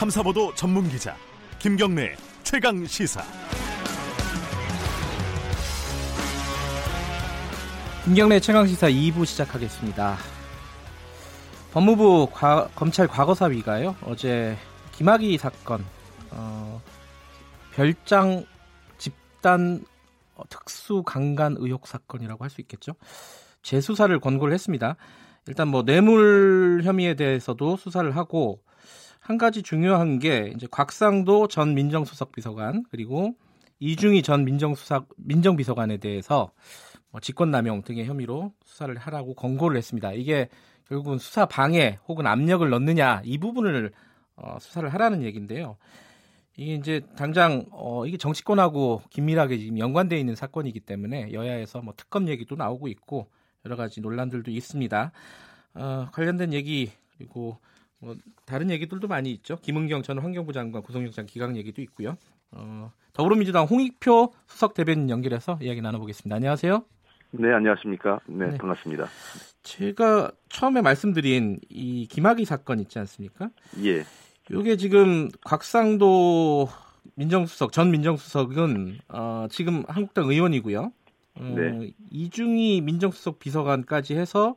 탐사보도 전문 기자 김경래 최강 시사. 김경래 최강 시사 2부 시작하겠습니다. 법무부 과, 검찰 과거사위가요 어제 김학의 사건 어, 별장 집단 특수 강간 의혹 사건이라고 할 수 있겠죠. 재수사를 권고를 했습니다. 일단 뭐 뇌물 혐의에 대해서도 수사를 하고 한 가지 중요한 게 이제 곽상도 전 민정수석 비서관 그리고 이중희 전 민정수석 민정비서관에 대해서 뭐 직권남용 등의 혐의로 수사를 하라고 권고를 했습니다. 이게 결국은 수사 방해 혹은 압력을 넣느냐 이 부분을 어, 수사를 하라는 얘기인데요. 이게 이제 당장 어, 이게 정치권하고 긴밀하게 지금 연관되어 있는 사건이기 때문에 여야에서 뭐 특검 얘기도 나오고 있고 여러 가지 논란들도 있습니다. 어, 관련된 얘기 그리고 뭐 다른 얘기들도 많이 있죠. 김은경 전 환경부 장관 구속영장 기각 얘기도 있고요. 어, 더불어민주당 홍익표 수석 대변인 연결해서 이야기 나눠보겠습니다. 안녕하세요. 네, 안녕하십니까. 네, 네, 반갑습니다. 제가 처음에 말씀드린 이 김학의 사건 있지 않습니까? 예. 이게 지금 곽상도 민정수석 전 민정수석은 어, 지금 한국당 의원이고요. 어, 네. 이중희 민정수석 비서관까지 해서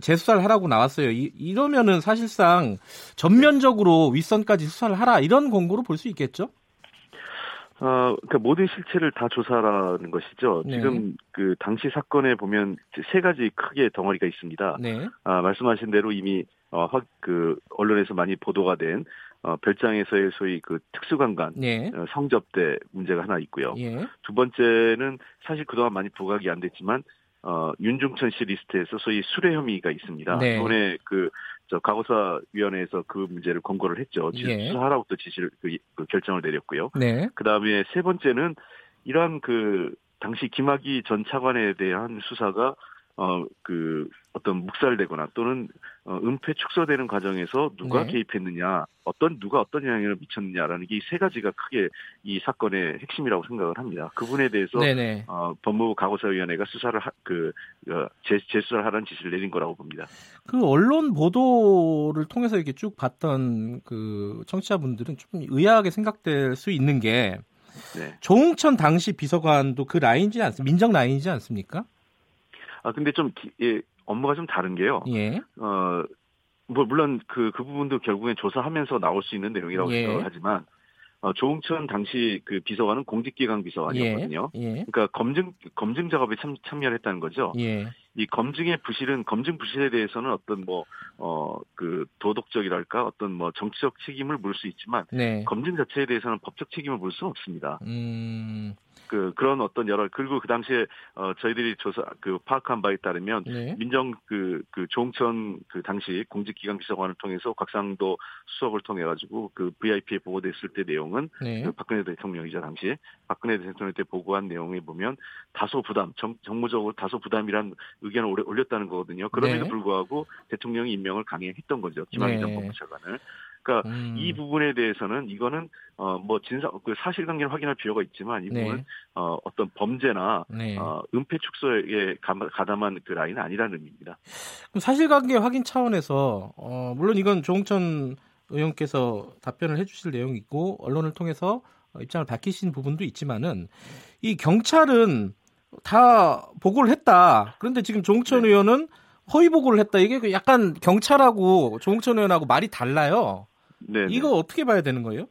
재수사를 하라고 나왔어요. 이, 러면은 사실상 전면적으로 윗선까지 수사를 하라 이런 권고로 볼 수 있겠죠? 어, 그러니까 모든 실체를 다 조사하라는 것이죠. 네. 지금 그 당시 사건에 보면 세 가지 크게 덩어리가 있습니다. 네. 아, 말씀하신 대로 이미 어, 확, 그 언론에서 많이 보도가 된 어, 별장에서의 소위 그 특수강간 네. 어, 성접대 문제가 하나 있고요. 예. 두 번째는 사실 그동안 많이 부각이 안 됐지만 어, 윤중천 씨 리스트에서 소위 수뢰 혐의가 있습니다. 네. 이번에 그, 저, 과거사 위원회에서 그 문제를 권고를 했죠. 예. 수사하라고 또 지시를, 그, 그 결정을 내렸고요. 네. 그 다음에 세 번째는 이러한 그, 당시 김학의 전 차관에 대한 수사가 어, 그, 어떤 묵살되거나 또는 어, 은폐 축소되는 과정에서 누가 네. 개입했느냐, 어떤, 누가 어떤 영향을 미쳤느냐라는 게 이 세 가지가 크게 이 사건의 핵심이라고 생각을 합니다. 그분에 대해서, 네네. 어, 법무부 과거사위원회가 수사를, 하, 그, 어, 재, 재수사를 하라는 지시를 내린 거라고 봅니다. 그 언론 보도를 통해서 이렇게 쭉 봤던 그 청취자분들은 좀 의아하게 생각될 수 있는 게, 네. 조홍천 당시 비서관도 그 라인이지 않습니까? 민정 라인이지 않습니까? 아 근데 좀 예, 업무가 좀 다른 게요. 예. 어, 뭐 물론 그그 그 부분도 결국엔 조사하면서 나올 수 있는 내용이라고 예. 생각을 하지만 어, 조홍천 당시 그 비서관은 공직기강 비서관이었거든요. 예. 예. 그러니까 검증 검증 작업에 참 참여를 했다는 거죠. 예. 이 검증의 부실은 검증 부실에 대해서는 어떤 뭐어그 도덕적이랄까 어떤 뭐 정치적 책임을 물 수 있지만 네. 검증 자체에 대해서는 법적 책임을 물 수는 없습니다. 음. 그 그런 어떤 여러 그리고 그 당시에 어 저희들이 조사 그 파악한 바에 따르면 네. 민정 그그 그 조홍천 그 당시 공직기관 비서관을 통해서 곽상도 수석을 통해 가지고 그 VIP에 보고됐을 때 내용은 네. 그 박근혜 대통령이자 당시에 박근혜 대통령 때 보고한 내용에 보면 다소 부담 정, 정무적으로 다소 부담이란 의견을 올렸다는 거거든요. 그럼에도 네. 불구하고 대통령이 임명을 강행했던 거죠. 김학의 전 네. 법무차관을. 그러니까 음. 이 부분에 대해서는 이거는 어 뭐 진상 그 사실관계를 확인할 필요가 있지만 이 부분은 네. 어 어떤 범죄나 네. 어 은폐 축소에 가담한 그 라인은 아니라는 의미입니다. 그럼 사실관계 확인 차원에서 어 물론 이건 조홍천 의원께서 답변을 해주실 내용이고 언론을 통해서 입장을 밝히신 부분도 있지만은 이 경찰은 다 보고를 했다. 그런데 지금 조홍천 네. 의원은 허위 보고를 했다. 이게 그 약간 경찰하고 조홍천 의원하고 말이 달라요. 네. 이거 어떻게 봐야 되는 거예요?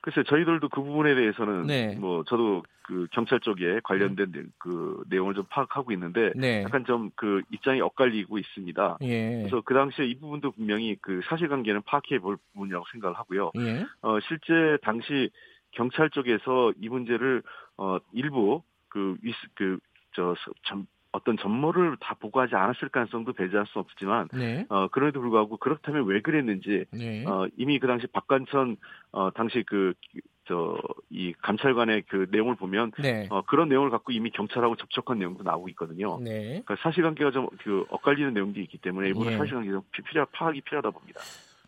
글쎄 저희들도 그 부분에 대해서는 네. 뭐 저도 그 경찰 쪽에 관련된 네. 그 내용을 좀 파악하고 있는데 네. 약간 좀 그 입장이 엇갈리고 있습니다. 예. 그래서 그 당시에 이 부분도 분명히 그 사실관계는 파악해 볼 부분이라고 생각을 하고요. 예. 어 실제 당시 경찰 쪽에서 이 문제를 어 일부 그 위스 그저 어떤 전모를 다 보고하지 않았을 가능성도 배제할 수 없지만 네. 어 그럼에도 불구하고 그렇다면 왜 그랬는지 네. 어 이미 그 당시 박관천 어 당시 그 저 이 감찰관의 그 내용을 보면 네. 어 그런 내용을 갖고 이미 경찰하고 접촉한 내용도 나오고 있거든요. 네. 그러니까 사실관계가 좀 그 엇갈리는 내용도 있기 때문에 이번에 네. 사실관계가 필요 파악이 필요하다 봅니다.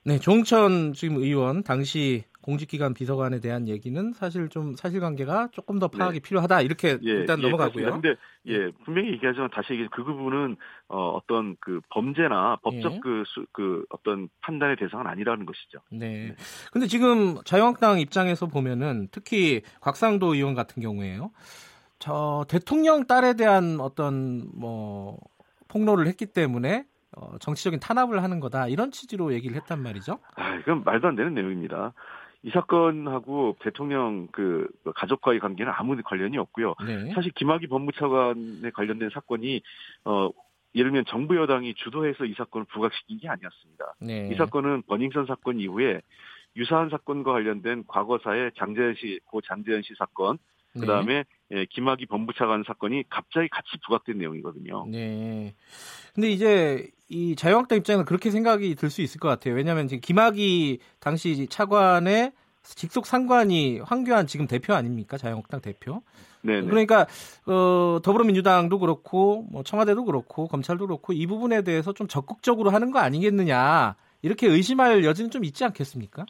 네, 종천 지금 의원 당시 공직기관 비서관에 대한 얘기는 사실 좀 사실관계가 조금 더 파악이 네. 필요하다 이렇게 예, 일단 예, 넘어가고요. 그런데 예 분명히 얘기하지만 다시 얘기 그 부분은 어, 어떤 그 범죄나 법적 예. 그, 수, 그 어떤 판단의 대상은 아니라는 것이죠. 네. 네. 근데 지금 자유한국당 입장에서 보면은 특히 곽상도 의원 같은 경우에요. 저 대통령 딸에 대한 어떤 뭐 폭로를 했기 때문에 어, 정치적인 탄압을 하는 거다 이런 취지로 얘기를 했단 말이죠. 아, 이건 말도 안 되는 내용입니다. 이 사건하고 대통령 그 가족과의 관계는 아무 관련이 없고요. 네. 사실 김학의 법무차관에 관련된 사건이 어 예를 들면 정부 여당이 주도해서 이 사건을 부각시킨 게 아니었습니다. 네. 이 사건은 버닝썬 사건 이후에 유사한 사건과 관련된 과거사의 장재현 씨, 고 장재현 씨 사건, 그 다음에 네. 예, 김학의 법무차관 사건이 갑자기 같이 부각된 내용이거든요. 네. 근데 이제 이 자유한국당 입장에서 그렇게 생각이 들 수 있을 것 같아요. 왜냐하면 지금 김학의 당시 차관의 직속 상관이 황교안 지금 대표 아닙니까? 자유한국당 대표. 네. 그러니까 어, 더불어민주당도 그렇고 뭐 청와대도 그렇고 검찰도 그렇고 이 부분에 대해서 좀 적극적으로 하는 거 아니겠느냐 이렇게 의심할 여지는 좀 있지 않겠습니까?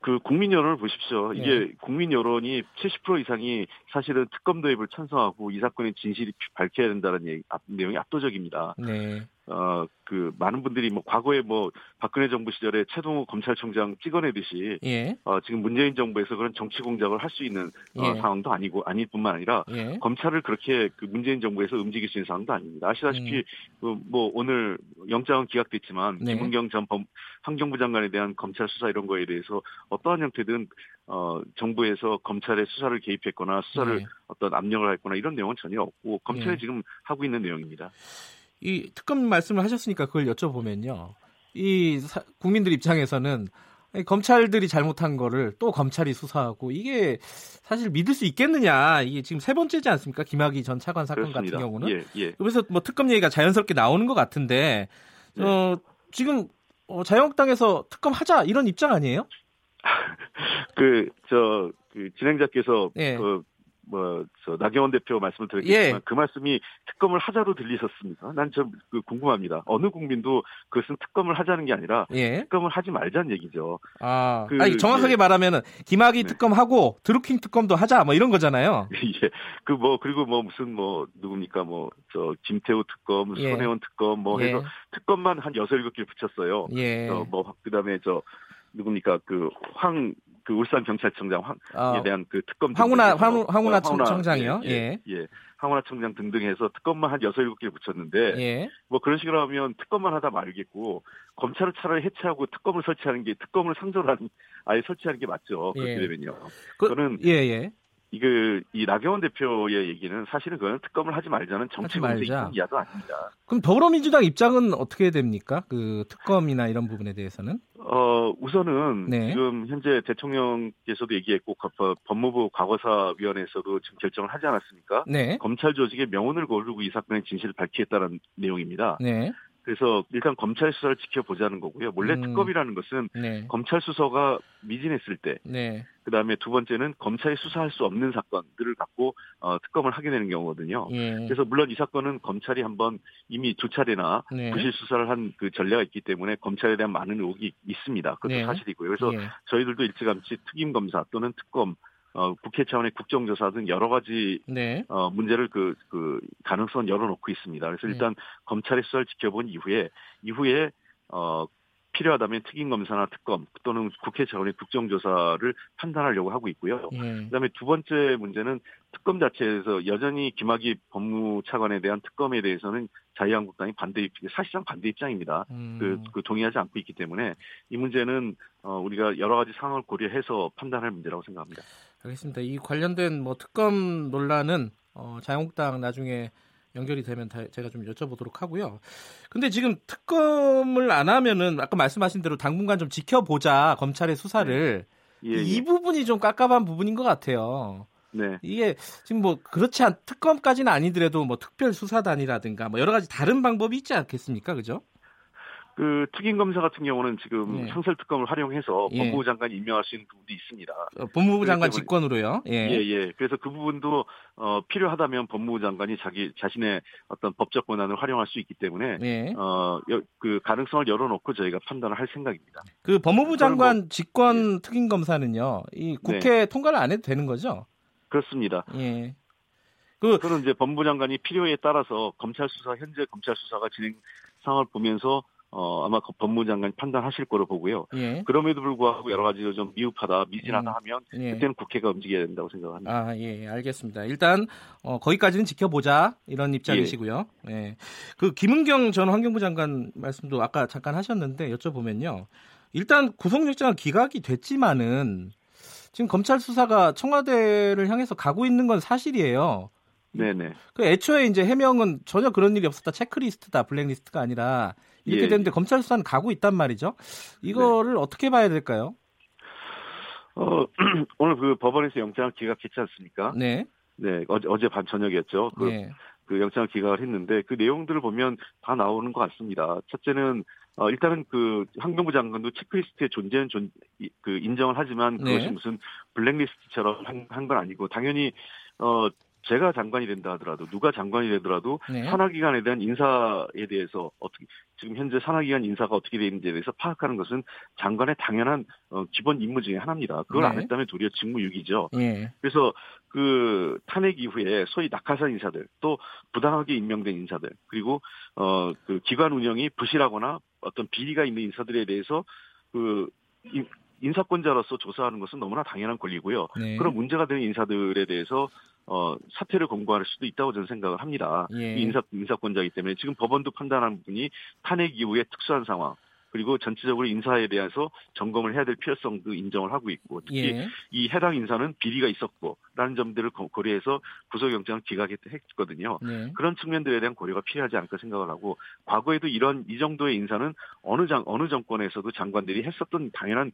그 국민 여론을 보십시오. 이게 네. 국민 여론이 70% 이상이 사실은 특검 도입을 찬성하고 이 사건의 진실이 밝혀야 된다는 얘기, 내용이 압도적입니다. 네. 어, 그, 많은 분들이 뭐, 과거에 뭐, 박근혜 정부 시절에 최동호 검찰총장 찍어내듯이, 예. 어, 지금 문재인 정부에서 그런 정치 공작을 할 수 있는 어, 예. 상황도 아니고, 아닐 뿐만 아니라, 예. 검찰을 그렇게 그 문재인 정부에서 움직일 수 있는 상황도 아닙니다. 아시다시피, 음. 그 뭐, 오늘 영장은 기각됐지만, 네. 김은경 전 범, 환경부 장관에 대한 검찰 수사 이런 거에 대해서 어떠한 형태든, 어, 정부에서 검찰의 수사를 개입했거나, 수사를 네. 어떤 압력을 했거나 이런 내용은 전혀 없고, 검찰이 네. 지금 하고 있는 내용입니다. 이 특검 말씀을 하셨으니까 그걸 여쭤보면요. 이 사, 국민들 입장에서는 검찰들이 잘못한 거를 또 검찰이 수사하고 이게 사실 믿을 수 있겠느냐 이게 지금 세 번째지 않습니까 김학의 전 차관 사건 그렇습니다. 같은 경우는 예, 예. 그래서 뭐 특검 얘기가 자연스럽게 나오는 것 같은데 네. 어, 지금 어, 자유한국당에서 특검 하자 이런 입장 아니에요? 그 저그 진행자께서 예. 그 뭐 저 나경원 대표 말씀을 드렸겠지만 예. 그 말씀이 특검을 하자로 들리셨습니까? 난좀 그 궁금합니다. 어느 국민도 그것은 특검을 하자는 게 아니라 예. 특검을 하지 말자는 얘기죠. 아, 그, 아니 정확하게 예. 말하면은 김학의 네. 특검하고 드루킹 특검도 하자 뭐 이런 거잖아요. 예. 그 뭐 그리고 뭐 무슨 뭐 누굽니까 뭐 저 김태우 특검, 예. 손혜원 특검 뭐 해서 예. 특검만 한 여섯 일곱 개 붙였어요. 예. 어, 뭐 그다음에 저 누굽니까 그 황 그 울산 경찰청장 황에 아, 대한 그 특검 황운하 황, 황운하 청장이요. 예, 예. 예. 황운하 청장 등등 해서 특검만 한 여섯 일곱 개 붙였는데 예. 뭐 그런 식으로 하면 특검만 하다 말겠고 검찰을 차라리 해체하고 특검을 설치하는 게 특검을 상조로 하는 아예 설치하는 게 맞죠. 그렇게 예. 되면요. 그, 저는 예, 예. 이거 이 나경원 대표의 얘기는 사실은 그건 특검을 하지 말자는 정치 공세 이야도 아닙니다. 그럼 더불어민주당 입장은 어떻게 됩니까? 그 특검이나 이런 부분에 대해서는? 어 우선은 네. 지금 현재 대통령께서도 얘기했고 법무부 과거사 위원회에서도 지금 결정을 하지 않았습니까? 네. 검찰 조직의 명운을 거르고 이 사건의 진실을 밝히겠다는 내용입니다. 네. 그래서 일단 검찰 수사를 지켜보자는 거고요. 몰래 음. 특검이라는 것은 네. 검찰 수사가 미진했을 때, 네. 그 다음에 두 번째는 검찰이 수사할 수 없는 사건들을 갖고 어, 특검을 하게 되는 경우거든요. 예. 그래서 물론 이 사건은 검찰이 한번 이미 두 차례나 네. 부실 수사를 한 그 전례가 있기 때문에 검찰에 대한 많은 의혹이 있습니다. 그것도 네. 사실이고요. 그래서 예. 저희들도 일찌감치 특임 검사 또는 특검 어, 국회 차원의 국정조사 등 여러 가지 네. 어, 문제를 그, 그 가능성 열어놓고 있습니다. 그래서 네. 일단 네. 검찰의 수사를 지켜본 이후에 이후에 어, 필요하다면 특임 검사나 특검 또는 국회 차원의 국정조사를 판단하려고 하고 있고요. 예. 그다음에 두 번째 문제는 특검 자체에서 여전히 김학의 법무차관에 대한 특검에 대해서는 자유한국당이 반대 입장, 사실상 반대 입장입니다. 음. 그, 그 동의하지 않고 있기 때문에 이 문제는 어, 우리가 여러 가지 상황을 고려해서 판단할 문제라고 생각합니다. 알겠습니다. 이 관련된 뭐 특검 논란은 어, 자유한국당 나중에 연결이 되면 제가 좀 여쭤보도록 하고요. 근데 지금 특검을 안 하면은 아까 말씀하신 대로 당분간 좀 지켜보자 검찰의 수사를 네. 예, 예. 이 부분이 좀 깝깝한 부분인 것 같아요. 네. 이게 지금 뭐 그렇지 않 특검까지는 아니더라도 뭐 특별 수사단이라든가 뭐 여러 가지 다른 방법이 있지 않겠습니까, 그죠? 그 특임 검사 같은 경우는 지금 네. 상설 특검을 활용해서 예. 법무부 장관이 임명할 수 있는 부분도 있습니다. 어, 법무부 장관 직권으로요. 예. 예, 예. 그래서 그 부분도 어, 필요하다면 법무부 장관이 자기 자신의 어떤 법적 권한을 활용할 수 있기 때문에 예. 어, 그 가능성을 열어놓고 저희가 판단을 할 생각입니다. 그 법무부 장관 뭐, 직권 예. 특임 검사는요, 이 국회 네. 통과를 안 해도 되는 거죠? 그렇습니다. 예. 그, 그는 이제 법무부 장관이 필요에 따라서 검찰 수사 현재 검찰 수사가 진행 상황을 보면서 어, 아마 그 법무부 장관이 판단하실 거로 보고요. 예. 그럼에도 불구하고 여러 가지로 좀 미흡하다, 미진하다 음. 하면 예. 그때는 국회가 움직여야 된다고 생각합니다. 아, 예, 알겠습니다. 일단 어, 거기까지는 지켜보자 이런 입장이시고요. 예. 예. 그 김은경 전 환경부 장관 말씀도 아까 잠깐 하셨는데 여쭤보면요. 일단 구속영장은 기각이 됐지만은 지금 검찰 수사가 청와대를 향해서 가고 있는 건 사실이에요. 네네. 그 애초에 이제 해명은 전혀 그런 일이 없었다. 체크리스트다. 블랙리스트가 아니라 이렇게 예. 되는데 검찰 수사는 가고 있단 말이죠. 이거를 네. 어떻게 봐야 될까요? 어, 오늘 그 법원에서 영장을 기각했지 않습니까? 네. 네, 어제, 어제 밤 저녁이었죠. 그, 네. 그 영장을 기각을 했는데 그 내용들을 보면 다 나오는 것 같습니다. 첫째는 어, 일단은 그 환경부 장관도 체크리스트의 존재는 존, 그 인정을 하지만 그것이 네. 무슨 블랙리스트처럼 한 건 아니고 당연히 어 제가 장관이 된다 하더라도 누가 장관이 되더라도 네. 산하기관에 대한 인사에 대해서 어떻게 지금 현재 산하기관 인사가 어떻게 되는지에 대해서 파악하는 것은 장관의 당연한 어, 기본 임무 중의 하나입니다. 그걸 네. 안 했다면 도리어 직무유기죠. 네. 그래서 그 탄핵 이후에 소위 낙하산 인사들 또 부당하게 임명된 인사들 그리고 어 그 기관 운영이 부실하거나 어떤 비리가 있는 인사들에 대해서 그 인사권자로서 조사하는 것은 너무나 당연한 권리고요. 네. 그런 문제가 되는 인사들에 대해서 어, 사퇴를 권고할 수도 있다고 저는 생각을 합니다. 예. 인사, 인사권자이기 때문에 지금 법원도 판단한 부분이 탄핵 이후의 특수한 상황, 그리고 전체적으로 인사에 대해서 점검을 해야 될 필요성도 인정을 하고 있고 특히 예. 이 해당 인사는 비리가 있었고 라는 점들을 고려해서 구속영장을 기각했거든요. 네. 그런 측면들에 대한 고려가 필요하지 않을까 생각을 하고 과거에도 이런 이 정도의 인사는 어느 장 어느 정권에서도 장관들이 했었던 당연한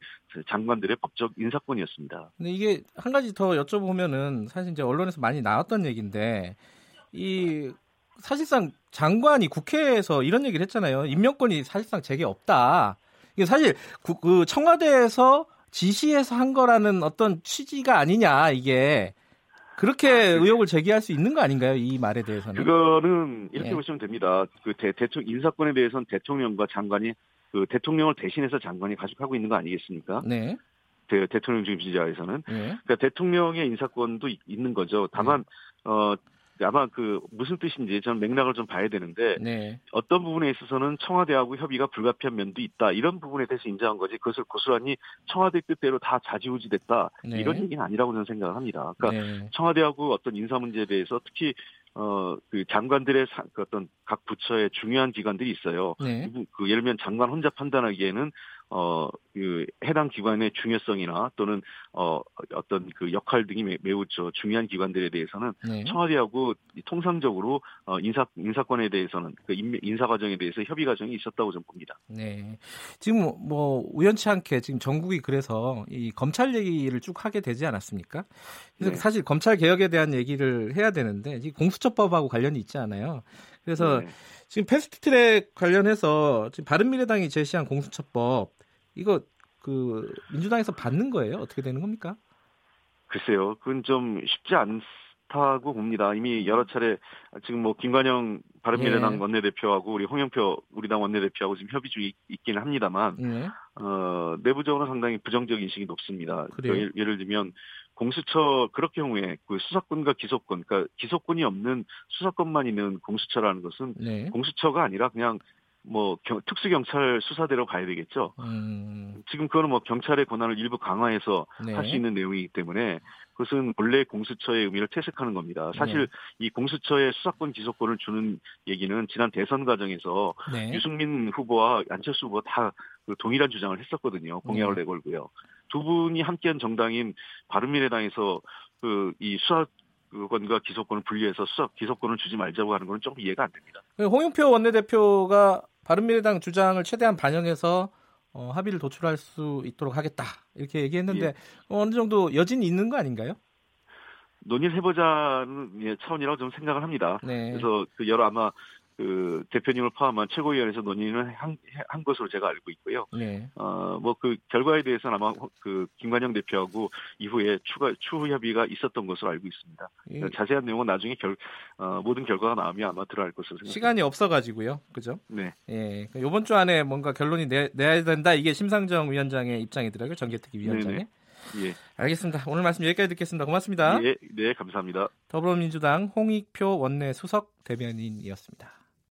장관들의 법적 인사권이었습니다. 근데 이게 한 가지 더 여쭤보면은 사실 이제 언론에서 많이 나왔던 얘기인데 이 사실상 장관이 국회에서 이런 얘기를 했잖아요. 임명권이 사실상 제게 없다. 이게 사실 구, 그 청와대에서 지시해서 한 거라는 어떤 취지가 아니냐 이게 그렇게 아, 의혹을 제기할 수 있는 거 아닌가요? 이 말에 대해서는 그거는 이렇게 네. 보시면 됩니다. 그 대, 대통령 인사권에 대해서는 대통령과 장관이 그 대통령을 대신해서 장관이 가족하고 있는 거 아니겠습니까? 네. 대, 대통령 중심지자에서는 네. 그러니까 대통령의 인사권도 있는 거죠. 다만 네. 어 아마 그 무슨 뜻인지 저는 맥락을 좀 봐야 되는데 네. 어떤 부분에 있어서는 청와대하고 협의가 불가피한 면도 있다 이런 부분에 대해서 인정한 거지 그것을 고스란히 청와대 뜻대로 다 자지우지됐다 네. 이런 얘기는 아니라고 저는 생각을 합니다. 그러니까 네. 청와대하고 어떤 인사 문제에 대해서 특히 어, 그 장관들의 사, 그 어떤 각 부처의 중요한 기관들이 있어요. 네. 그 예를 들면 장관 혼자 판단하기에는 어, 그 해당 기관의 중요성이나 또는 어, 어떤 그 역할 등이 매, 매우 저 중요한 기관들에 대해서는 네. 청와대하고 통상적으로 어, 인사 인사권에 대해서는 그 인사 과정에 대해서 협의 과정이 있었다고 좀 봅니다. 네. 지금 뭐, 뭐 우연치 않게 지금 전국이 그래서 이 검찰 얘기를 쭉 하게 되지 않았습니까? 그래서 네. 사실 검찰 개혁에 대한 얘기를 해야 되는데 공수처법하고 관련이 있지 않아요. 그래서 네. 지금 패스트트랙 관련해서 지금 바른미래당이 제시한 공수처법 이거 그 민주당에서 받는 거예요? 어떻게 되는 겁니까? 글쎄요, 그건 좀 쉽지 않다고 봅니다. 이미 여러 차례 지금 뭐 김관영 바른미래당 예. 원내대표하고 우리 홍영표 우리 당 원내대표하고 지금 협의 중에 있기는 합니다만 예. 어, 내부적으로 상당히 부정적 인식이 높습니다. 그러니까 예를, 예를 들면 공수처 그럴 경우에 그 수사권과 기소권, 그러니까 기소권이 없는 수사권만 있는 공수처라는 것은 네. 공수처가 아니라 그냥 뭐 경, 특수경찰 수사대로 가야 되겠죠. 음. 지금 그거는 뭐 경찰의 권한을 일부 강화해서 네. 할수 있는 내용이기 때문에 그것은 본래 공수처의 의미를 퇴색하는 겁니다. 사실 네. 이 공수처의 수사권 기소권을 주는 얘기는 지난 대선 과정에서 네. 유승민 후보와 안철수 후보 다 그 동일한 주장을 했었거든요. 공약을 네. 내걸고요. 두 분이 함께한 정당인 바른미래당에서 그 이 수사 권과 기소권을 분리해서 수사 기소권을 주지 말자고 하는 건 조금 이해가 안 됩니다. 홍영표 원내대표가 바른미래당 주장을 최대한 반영해서 어, 합의를 도출할 수 있도록 하겠다 이렇게 얘기했는데 예. 어느 정도 여진이 있는 거 아닌가요? 논의를 해보자는 예, 차원이라고 좀 생각을 합니다. 네. 그래서 그 여러 아마 그 대표님을 포함한 최고위원회에서 논의는 한, 한 것으로 제가 알고 있고요. 네. 어뭐 그 결과에 대해서는 아마 그 김관영 대표하고 이후에 추가 추후 협의가 있었던 것으로 알고 있습니다. 예. 자세한 내용은 나중에 결 어, 모든 결과가 나오면 아마 들어갈 것으로 생각합니다. 시간이 없어가지고요, 그죠? 네. 예. 이번 그러니까 주 안에 뭔가 결론이 내, 내야 된다 이게 심상정 위원장의 입장이더라고요, 정계특위 위원장의. 네네. 예. 알겠습니다. 오늘 말씀 여기까지 듣겠습니다. 고맙습니다. 예, 네, 감사합니다. 더불어민주당 홍익표 원내 수석 대변인이었습니다.